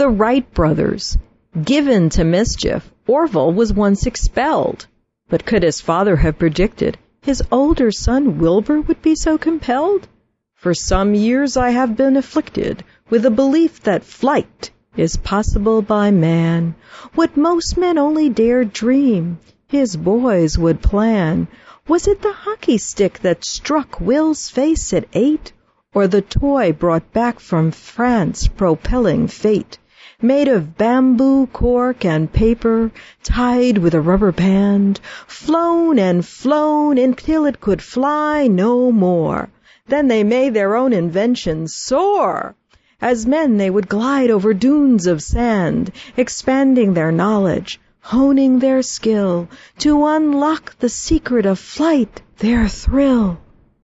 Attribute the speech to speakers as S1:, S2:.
S1: The Wright brothers. Given to mischief, Orville was once expelled. But could his father have predicted his older son Wilbur would be so compelled? For some years I have been afflicted with a belief that flight is possible by man. What most men only dare dream, his boys would plan. Was it the hockey stick that struck Will's face at eight? Or the toy brought back from France propelling fate? Made of bamboo, cork, and paper, tied with a rubber band, flown and flown until it could fly no more. Then they made their own invention soar. As men they would glide over dunes of sand, expanding their knowledge, honing their skill, to unlock the secret of flight, their thrill.